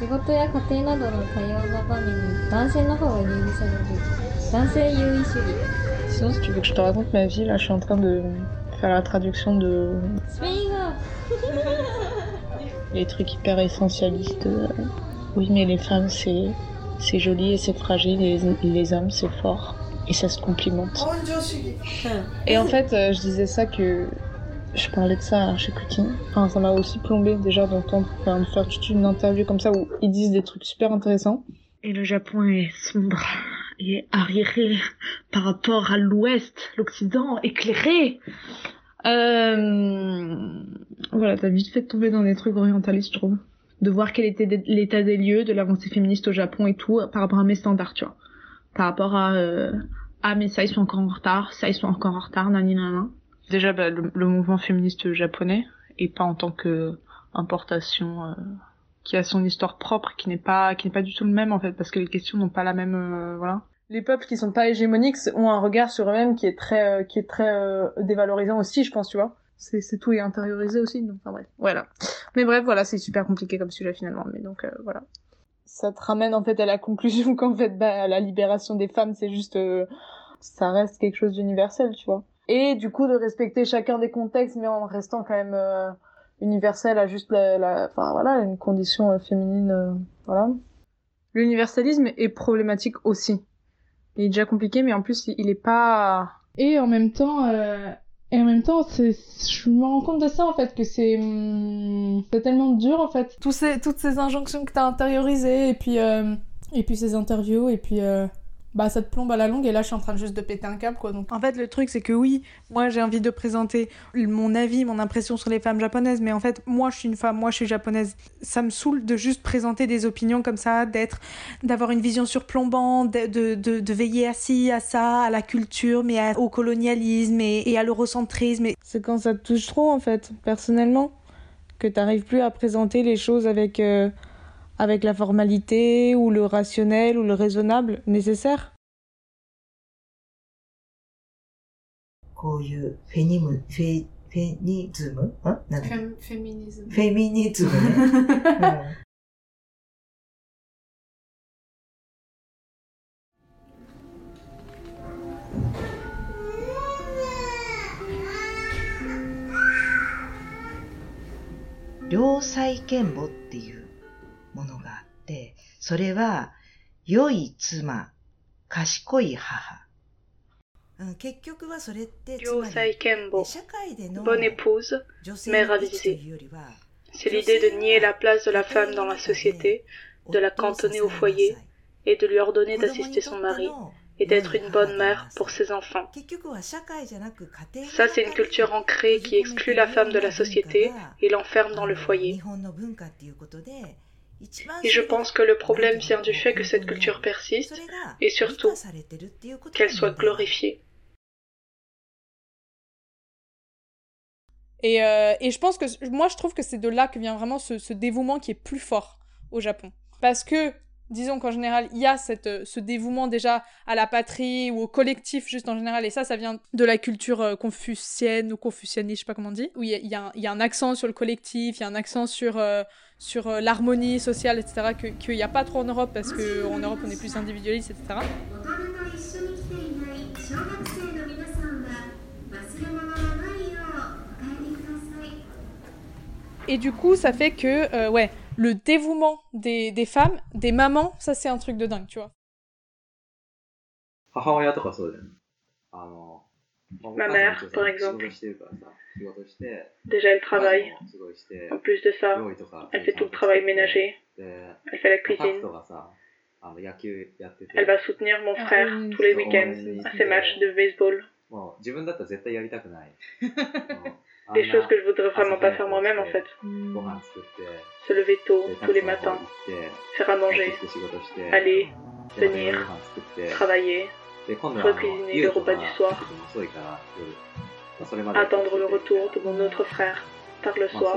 仕事や家庭などの多様な場面に男性の方が優位される男性優位主義 Sinon, si tu veux que je te raconte ma vie, là, je suis en train de faire la traduction de スペイン語 les trucs hyper essentialistes. euh, Oui, mais les femmes, c'est c'est joli et c'est fragile, et les, les hommes, c'est fort. Et ça se complimente. Et en fait, euh, je disais ça que je parlais de ça chez Poutine. Enfin, ça m'a aussi plombé déjà d'entendre enfin, faire toute une interview comme ça où ils disent des trucs super intéressants. Et le Japon est sombre et arriéré par rapport à l'Ouest, l'Occident éclairé. Euh... Voilà, t'as vite fait de tomber dans des trucs orientalistes, je trouve. De voir quel était l'état des lieux de l'avancée féministe au Japon et tout, par rapport à mes standards, tu vois. Par rapport à, euh, ah mais ça ils sont encore en retard, ça ils sont encore en retard, nani nana. Déjà bah, le, mouvement féministe japonais, et pas en tant que importation euh, qui a son histoire propre, qui n'est pas qui n'est pas du tout le même en fait, parce que les questions n'ont pas la même euh, voilà. Les peuples qui sont pas hégémoniques ont un regard sur eux-mêmes qui est très euh, qui est très dévalorisant aussi, je pense, tu vois. C'est tout est intériorisé aussi, donc enfin bref, voilà. Mais bref, voilà, c'est super compliqué comme sujet finalement, mais donc voilà. Ça te ramène en fait à la conclusion qu'en fait bah, la libération des femmes c'est juste ça reste quelque chose d'universel, tu vois. Et du coup de respecter chacun des contextes mais en restant quand même euh, universel à juste la, la enfin voilà, une condition euh, féminine euh, voilà. L'universalisme est problématique aussi. Il est déjà compliqué mais en plus il est pas Et en même temps, euh, et en même temps, c'est, je me rends compte de ça en fait que c'est, hum, c'est tellement dur en fait. Tous ces, toutes ces injonctions que t'as intériorisées et puis, euh, et puis ces interviews et puis, euh, bah ça te plombe à la longue et là je suis en train de juste de péter un câble quoi donc. En fait, le truc, c'est que oui, moi j'ai envie de présenter mon avis, mon impression sur les femmes japonaises, mais en fait, moi je suis une femme, moi je suis japonaise. Ça me saoule de juste présenter des opinions comme ça, d'être, d'avoir une vision surplombante, de, de, de, de veiller assis à ça, à la culture, mais à- au colonialisme et, et à l'eurocentrisme. Et... C'est quand ça te touche trop, en fait, personnellement, que t'arrives plus à présenter les choses avec, euh, avec la formalité ou le rationnel ou le raisonnable nécessaire. こういうフェニム、フェ、フェニズムんなんだっけフ féminisme. ェミニズムね。うん良妻賢母っていう ものがあって、それは、良い妻、賢い母。うん結局はそれって、つまり Kenbo, 社会での bonne épouse, 女性 mère の位置と avisée いうよりは c'est l'idée de nier la place de la femme dans la société, de la cantonner au foyer et de lui ordonner d'assister son mari et d'être une bonne mère pour ses enfants. Ça, c'est une culture ancrée qui exclut la femme de la société et l'enferme dans le foyer. Et je pense que le problème vient du fait que cette culture persiste et surtout qu'elle soit glorifiée. Et, euh, et je pense que moi je trouve que c'est de là que vient vraiment ce, ce dévouement qui est plus fort au Japon. Parce que disons qu'en général, il y a cette, euh, ce dévouement déjà à la patrie ou au collectif, juste en général, et ça, ça vient de la culture euh, confucienne ou confucianiste, je sais pas comment on dit, où il y, a un accent sur le collectif, il y a un accent sur, euh, sur l'harmonie sociale, etc., qu'il n'y a pas trop en Europe, parce qu'en Europe, on est plus individualiste, etc. Et du coup, ça fait que, ouais, le dévouement des, des femmes, des mamans, ça c'est un truc de dingue, tu vois. 母親とかそうだよね。あの、まあ Ma mère, お母さん par も仕 exemple. 事してるからさ、仕事して、 Déjà, elle travaille. 家事もすごいして、 En plus de ça, 料理とか elle fait tout le travail ménager. で、 Elle fait la パク cuisine. とかさ、あの野球やってて、 Elle va soutenir mon Ah frère oui. tous les week-ends à ses matchs de baseball. Des choses que je voudrais vraiment pas faire moi-même en fait. Hmm. Se lever tôt tous les matins, faire à manger, aller, venir, travailler, recuisiner le repas du soir, attendre le retour de mon autre frère tard le soir.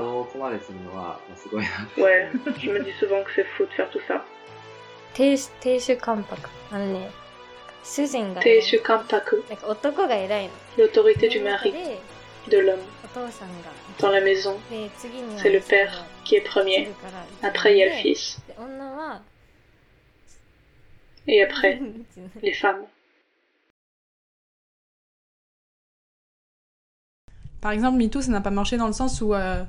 Ouais, je me dis souvent que c'est fou de faire tout ça. L'autorité du mari de l'homme dans la maison. C'est le Père qui est premier. Après, il y a le Fils. Et après, les femmes. Par exemple, MeToo, ça n'a pas marché dans le sens où, euh,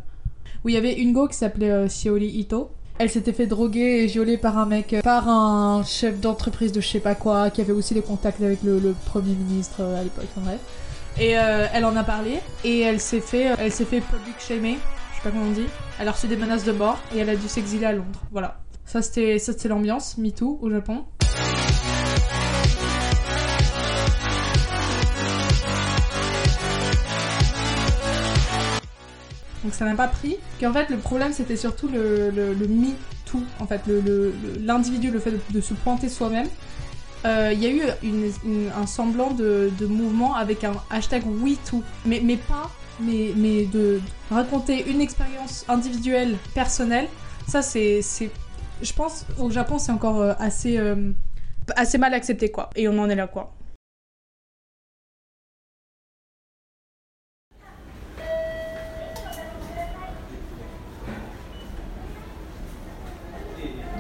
où il y avait une go qui s'appelait euh, Ito. Elle s'était fait droguer et violer par un mec, euh, par un chef d'entreprise de je sais pas quoi, qui avait aussi des contacts avec le, premier ministre euh, à l'époque, en bref. Et euh, elle en a parlé et elle s'est fait, elle s'est fait public shamer, je sais pas comment on dit. Elle a reçu des menaces de mort et elle a dû s'exiler à Londres. Voilà. Ça c'était, ça c'était l'ambiance MeToo au Japon. Donc ça n'a pas pris. Qu'en fait, le problème, c'était surtout le, le, le en fait, l'individu, le, fait de se pointer soi-même. Euh, Il y a eu un semblant de, mouvement avec un hashtag WeToo, mais, mais pas, mais, mais de, raconter une expérience individuelle, personnelle. Ça, c'est, c'est, je pense, au Japon, c'est encore euh, assez, euh, assez mal accepté, quoi. Et on en est là, quoi.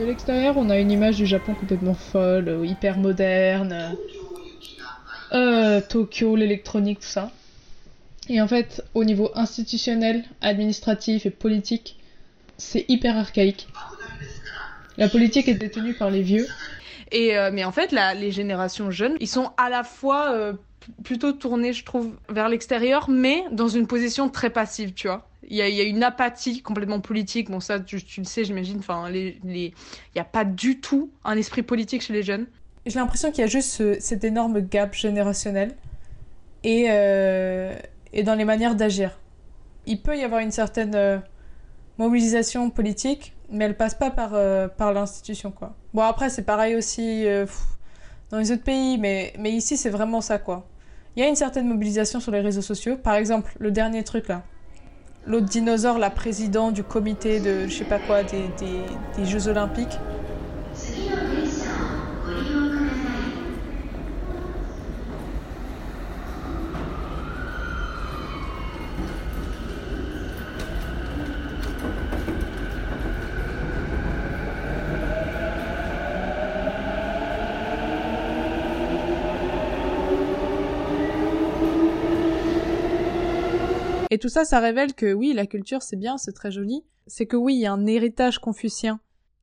L'extérieur, on a une image du Japon complètement folle, euh, hyper moderne. euh, euh, Tokyo, l'électronique, tout ça. Et en fait, au niveau institutionnel, administratif et politique, c'est hyper archaïque. La politique est détenue par les vieux. Et mais en fait, les générations jeunes, ils sont à la fois plutôt tournés, je trouve, vers l'extérieur, mais dans une position très passive, tu vois. Il y a, il une apathie complètement politique. Bon, ça, tu, le sais, j'imagine. Enfin, les, les... il n'y a pas du tout un esprit politique chez les jeunes. J'ai l'impression qu'il y a juste ce- cet énorme gap générationnel et, euh, et dans les manières d'agir. Il peut y avoir une certaine euh, mobilisation politique, mais elle passe pas par, euh, par l'institution, quoi. Bon, après, c'est pareil aussi dans les autres pays, mais, mais ici, c'est vraiment ça, quoi. Il y a une certaine mobilisation sur les réseaux sociaux. Par exemple, le dernier truc, là. L'autre dinosaure, la président du comité de, je sais pas quoi, des, des Jeux Olympiques. Et tout ça, ça révèle que oui, la culture, c'est bien, c'est très joli. C'est que oui, il y a un héritage confucien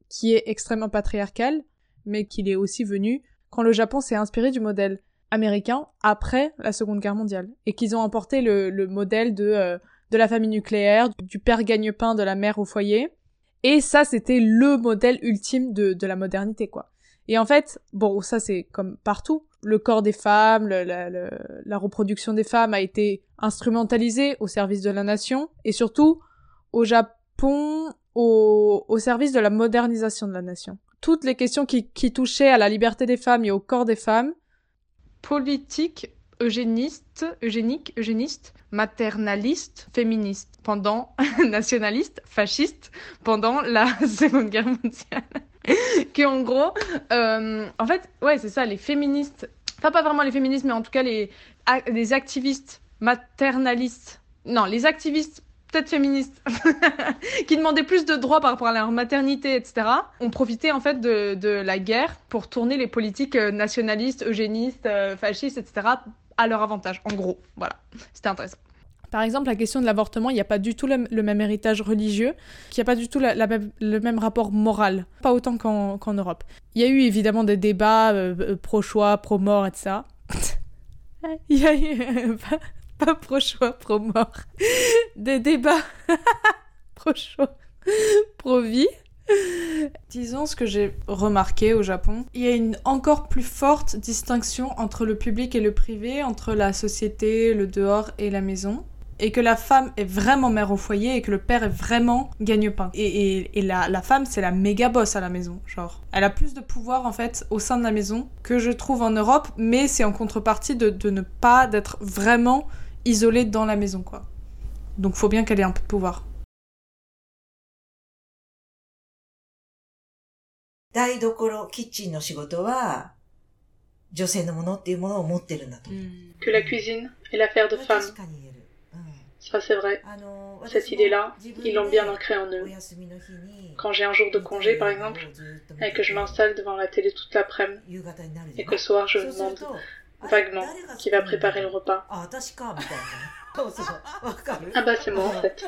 qui est extrêmement patriarcal, mais qu'il est aussi venu quand le Japon s'est inspiré du modèle américain après la Seconde Guerre mondiale. Et qu'ils ont emporté le, le modèle de, euh, de la famille nucléaire, du père gagne-pain de la mère au foyer. Et ça, c'était le modèle ultime de, de la modernité, quoi. Et en fait, bon, ça c'est comme partout. Le corps des femmes, la, reproduction des femmes a été instrumentalisée au service de la nation et surtout au Japon au, au service de la modernisation de la nation. Toutes les questions qui, qui touchaient à la liberté des femmes et au corps des femmes, Politique, eugéniste, eugénique, eugéniste, maternaliste, féministe, pendant nationaliste, fasciste, pendant la Seconde Guerre mondiale. que en gros, euh, en fait, ouais, c'est ça, les féministes, enfin pas vraiment les féministes, mais en tout cas les, les activistes maternalistes, non, les activistes peut-être féministes, qui demandaient plus de droits par rapport à leur maternité, etc., ont profité en fait de, de la guerre pour tourner les politiques euh, nationalistes, eugénistes, euh, fascistes, etc., à leur avantage, en gros. Voilà, c'était intéressant. Par exemple, la question de l'avortement, il n'y a pas du tout le, même héritage religieux, qu'il n'y a pas du tout le même rapport moral, pas autant qu'en qu'en Europe. Il y a eu évidemment des débats euh, euh, pro-choix, pro-mort, etc. Il y a eu euh, pas, pas pro-choix, pro-mort, des débats pro-choix, pro-vie. Disons ce que j'ai remarqué au Japon, il y a une encore plus forte distinction entre le public et le privé, entre la société, le dehors et la maison et que la femme est vraiment mère au foyer et que le père est vraiment gagne-pain. Et, et, et la, la femme, c'est la méga boss à la maison, genre. Elle a plus de pouvoir, en fait, au sein de la maison que je trouve en Europe, mais c'est en contrepartie de, de ne pas d'être vraiment isolée dans la maison, quoi. Donc faut bien qu'elle ait un peu de pouvoir. 台所、キッチンの仕事は、女性のものっていうものを持ってるんだと。 Que la cuisine est l'affaire de こ Ça, c'est vrai. Cette idée-là, ils l'ont bien ancrée en eux. Quand j'ai un jour de congé, par exemple, et que je m'installe devant la télé toute l'après-midi, et que soir, je me demande vaguement qui va préparer le repas. ah bah c'est moi en fait.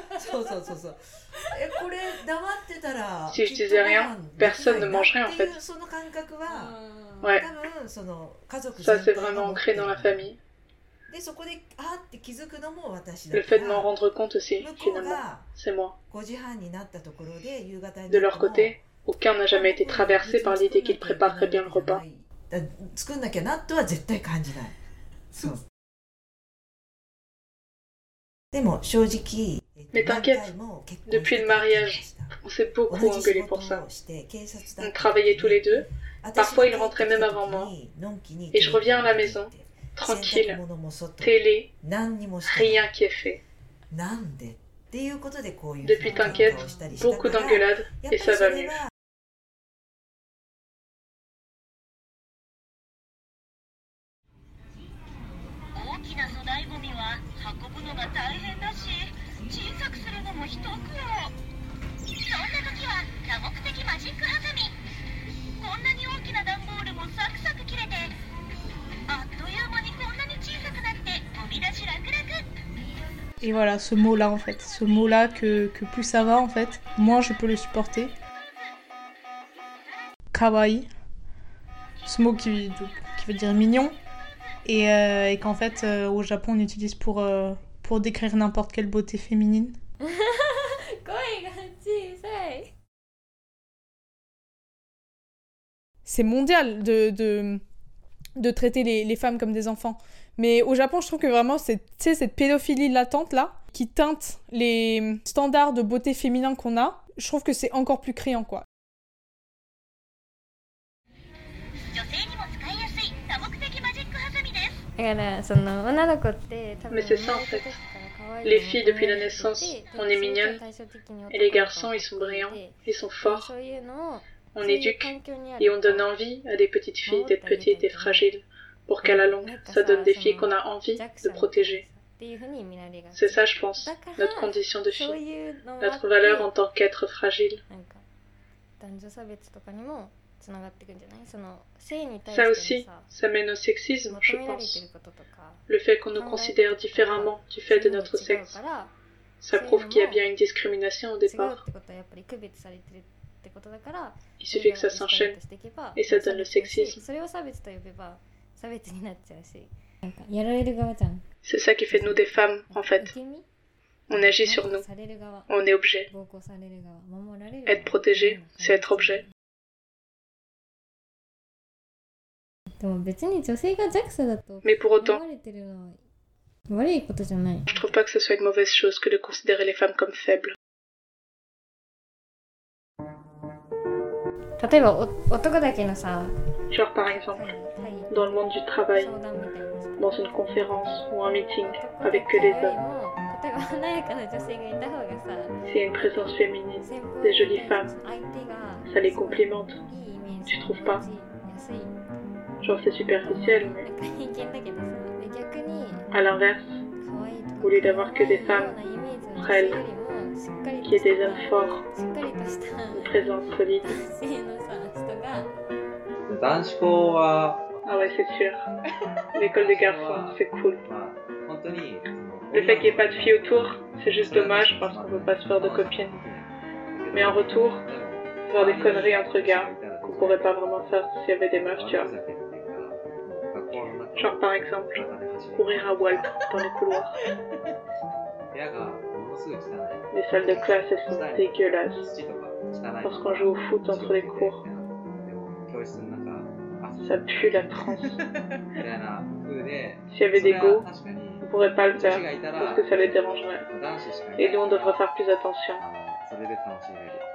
si je disais rien, personne ne mangerait en fait. Ouais. Ça c'est vraiment ancré dans la famille. でそこであって気づくのも私だ Le か fait de m'en ら rendre compte aussi, 向こう finalement, が c'est moi. 5時半になったところで夕方に De なっ leur ても côté, aucun n'a jamais été traversé par l'idée qu'ils prépareraient bien le repas. だ作んなきゃなとは絶対感じないそうでも正直 Mais t'inquiète, 何回も結婚 depuis le mariage, On s'est beaucoup 同じ仕 engueulé pour 事 ça. をして警察だっ On た travaillait tous les deux, 私 Parfois, il が rentrait 帰ってき même た avant 時 moi. にのんきに Et je reviens à la maison, 洗濯 tranquille, télé, rien qui est fait. Depuis t'inquiète, beaucoup d'engueulades. Et ça va mieux. Et voilà, ce mot-là, en fait. Ce mot-là que, que, plus ça va, en fait, moins je peux le supporter. Kawaii. Ce mot qui, qui veut dire mignon. Et, euh, qu'en fait, euh, au Japon, on utilise pour, euh, pour décrire n'importe quelle beauté féminine. C'est mondial de, de, de traiter les femmes comme des enfants. Mais au Japon, je trouve que vraiment, c'est cette pédophilie latente là, qui teinte les standards de beauté féminin qu'on a, je trouve que c'est encore plus criant quoi. Mais c'est ça en fait. Les filles depuis la naissance, on est mignonne. Et les garçons, ils sont brillants, ils sont forts. On éduque et on donne envie à des petites filles d'être petites et fragiles pour qu'à la longue, ça donne des filles qu'on a envie de protéger. C'est ça, je pense, notre condition de fille, notre valeur en tant qu'être fragile. Ça aussi, ça mène au sexisme, je pense. Le fait qu'on nous considère différemment du fait de notre sexe. Ça prouve qu'il y a bien une discrimination au départ. Il suffit que ça s'enchaîne et ça donne le sexisme. それを差別と呼べば差別になっちゃうしなんかやられる側じゃん C'est ça qui fait de nous des femmes, en fait. 受け身 On agit sur なん nous, かされる側 on est objet. 暴行される側守られる Être protégé, c'est être objet. でも別に女性が弱者だと Mais pour 思 autant, われてるのは悪いことじゃない je trouve pas que ce soit une mauvaise chose que de considérer les femmes comme faibles. 例えばお男だけのさ Genre par exemple, 会会 dans le monde du travail, 相談みたいなさ dans une conférence ou un meeting 男 avec que les より hommes. も例えば華やかな女性がいた方がさ S'il y a une présence féminine, 先方 des jolies femmes, 相手が ça les complimente. いいイメージ Tu trouves pas 持ちやすい Genre c'est superficiel, な mais んか偏見だけどさで逆に à l'inverse, 可愛いとか au lieu d'avoir que des 可愛い femmes ようなイメージの女性 frêles, よりもしっかりと qu'il y ait した des hommes forts, しっかりとした une présence solide. 性のさ人が男子校は、 Ah ouais, c'est sûr. L'école des garçons, c'est cool. Le fait qu'il n'y ait pas de filles autour, c'est juste dommage parce qu'on ne peut pas se faire de copines. Mais en retour, faire des conneries entre gars qu'on pourrait pas vraiment faire s'il y avait des meufs, tu vois. Genre par exemple, courir à Walp dans les couloirs. Les salles de classe, elles sont dégueulasses. Parce qu'on joue au foot entre les cours. Ça pue la France. S'il y avait des go, on pourrait pas le faire parce que ça les dérangerait. Et nous, on devrait faire plus attention.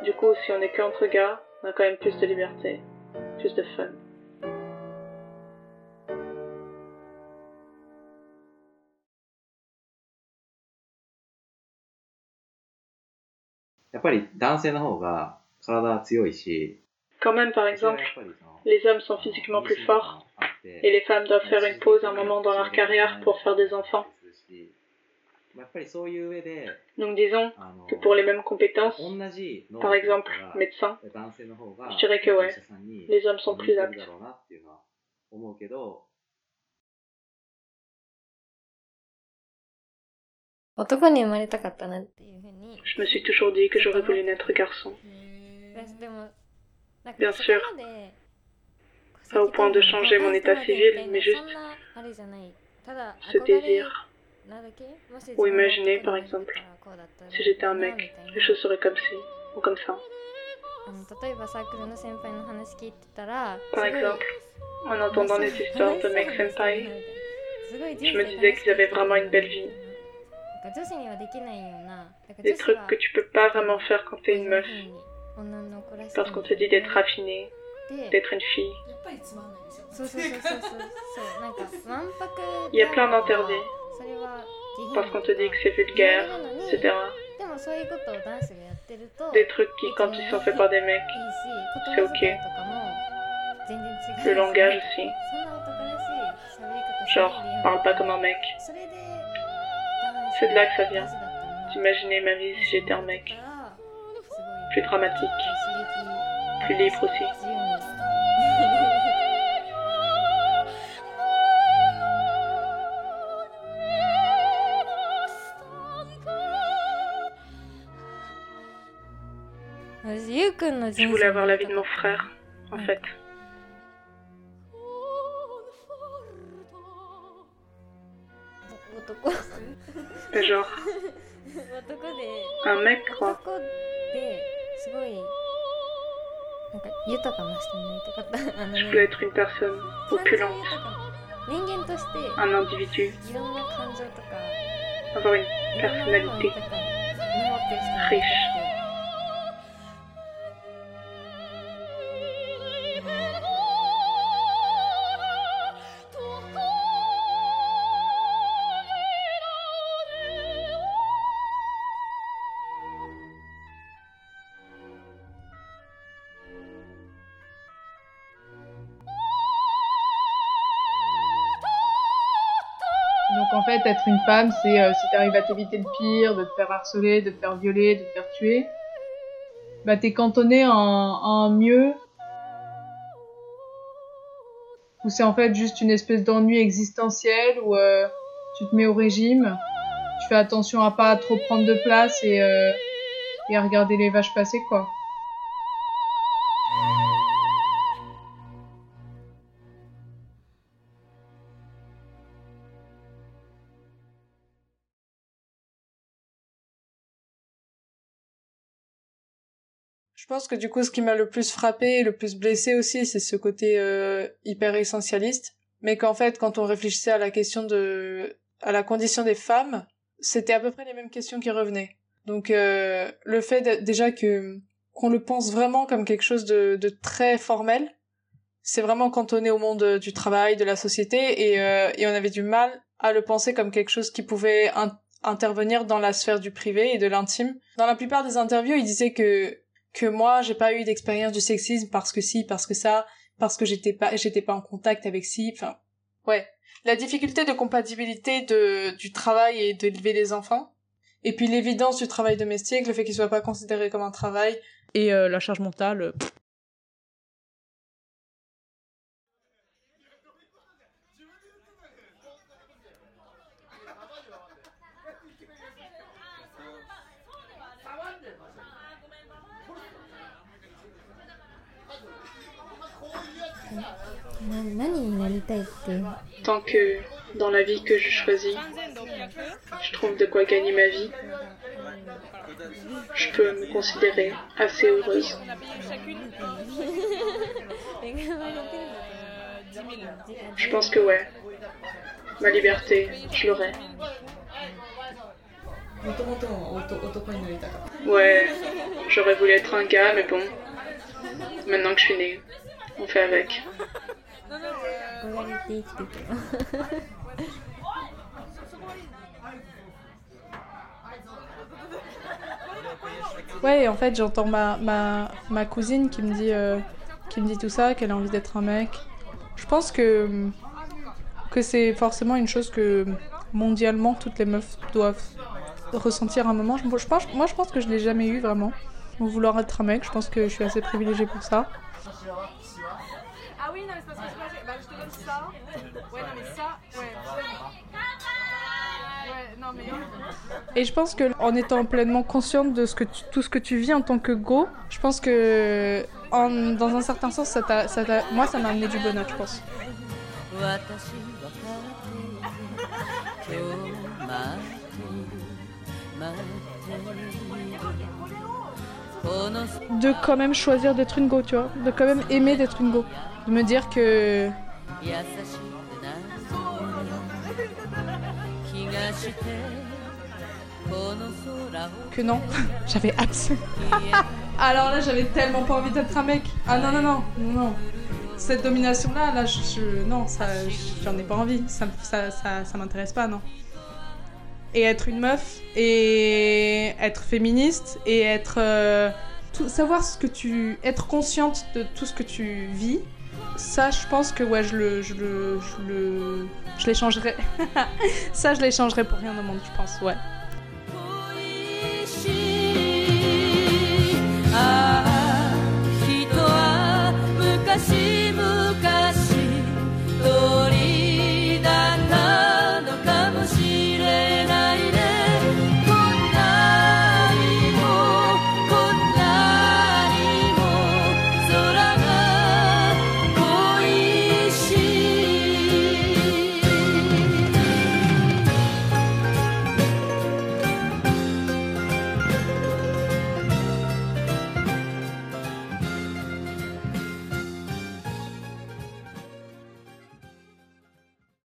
Du coup, si on est qu'entre gars, on a quand même plus de liberté, plus de fun. Quand même, par exemple, les hommes sont physiquement plus forts et les femmes doivent faire une pause un moment dans leur carrière pour faire des enfants. Donc disons que pour les mêmes compétences, par exemple médecin, je dirais que ouais, les hommes sont plus aptes. Je me suis toujours dit que j'aurais voulu naître garçon. Euh, Bien sûr. Pas au point de changer mon état civil, mais juste ce désir. Ou imaginer, par exemple, si j'étais un mec, les choses seraient comme ci ou comme ça. Par exemple, en entendant les histoires de mecs senpai, je me disais qu'ils avaient vraiment une belle vie. Des trucs que tu peux pas vraiment faire quand t'es une meuf. Lorsqu'on te dit d'être raffinée, d'être une fille. Il y a plein d'interdits. Parce qu'on te dit que c'est vulgaire, etc. Des trucs qui, quand ils sont faits par des mecs, c'est ok. Le langage aussi. Genre, parle pas comme un mec. C'est de là que ça vient. J'imaginais ma vie si j'étais un mec plus dramatique, plus libre aussi. Je voulais avoir la vie de mon frère, en fait. Genre. Un mec, quoi. 男ですごいなんか豊かな人になりたかったあの Je ね voulais être une personne 感情 opulente, 豊か人間として un individu, いろんな感情とか avoir une いろんなものを personnalité 豊 Fait, être une femme, c'est euh, si t'arrives à t'éviter le pire, de te faire harceler, de te faire violer, de te faire tuer, bah t'es cantonné à un mieux où c'est en fait juste une espèce d'ennui existentiel où euh, tu te mets au régime, tu fais attention à pas trop prendre de place et, euh, et à regarder les vaches passer quoi. Pense que du coup, ce qui m'a le plus frappé et le plus blessé aussi, c'est ce côté euh, hyper essentialiste. Mais qu'en fait, quand on réfléchissait à la question de, à la condition des femmes, c'était à peu près les mêmes questions qui revenaient. Donc, euh, le fait déjà que qu'on le pense vraiment comme quelque chose de, de très formel, c'est vraiment cantonné au monde du travail, de la société, et, euh, et on avait du mal à le penser comme quelque chose qui pouvait in- intervenir dans la sphère du privé et de l'intime. Dans la plupart des interviews, il disait que que moi j'ai pas eu d'expérience du sexisme parce que si, parce que ça, parce que j'étais pas j'étais pas en contact avec si, enfin ouais. La difficulté de compatibilité de du travail et d'élever des enfants. Et puis l'évidence du travail domestique, le fait qu'il soit pas considéré comme un travail Et euh, la charge mentale. euh, pff. な Tant que dans la vie que je choisis, je trouve de quoi gagner ma vie, je peux me considérer assez heureuse. Je pense que ouais. Ma liberté, je l'aurai. Ouais, j'aurais voulu être un gars, mais bon. Maintenant que je suis née, on fait avec. 憧れて生きてたよ Ouais, et en fait, j'entends ma, ma, ma cousine qui me dit euh, qui me dit tout ça, qu'elle a envie d'être un mec. Je pense que que c'est forcément une chose que mondialement toutes les meufs doivent ressentir un moment. Je, je pense, moi, je pense que je l'ai jamais eu vraiment. Vouloir être un mec, je pense que je suis assez privilégiée pour ça. Ah oui, non, mais c'est parce que Ouais, non, mais ça, ouais. Et je pense que en étant pleinement consciente de tout ce que tu vis en tant que go, je pense que dans un certain sens, moi, ça m'a amené du bonheur, je pense. De quand même choisir d'être une go, tu vois, de quand même aimer d'être une go, de me dire que 優しくなる気がしてこの空を que non, j'avais absolument. Alors là, j'avais tellement pas envie d'être un mec. Ah non non non non non. Cette domination là, là, je, je- non, ça, j'en ai pas envie. Ça, me- ça, ça, ça m'intéresse pas, non. Et être une meuf et être féministe et être euh, tout, savoir ce que tu, être consciente de tout ce que tu vis. ça, je pense que ouais, je le, je le, je le, je ça, je l'échangerais pour rien au monde, je pense, ouais.